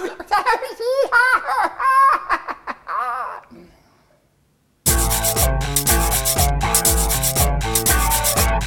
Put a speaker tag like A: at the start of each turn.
A: Tarde!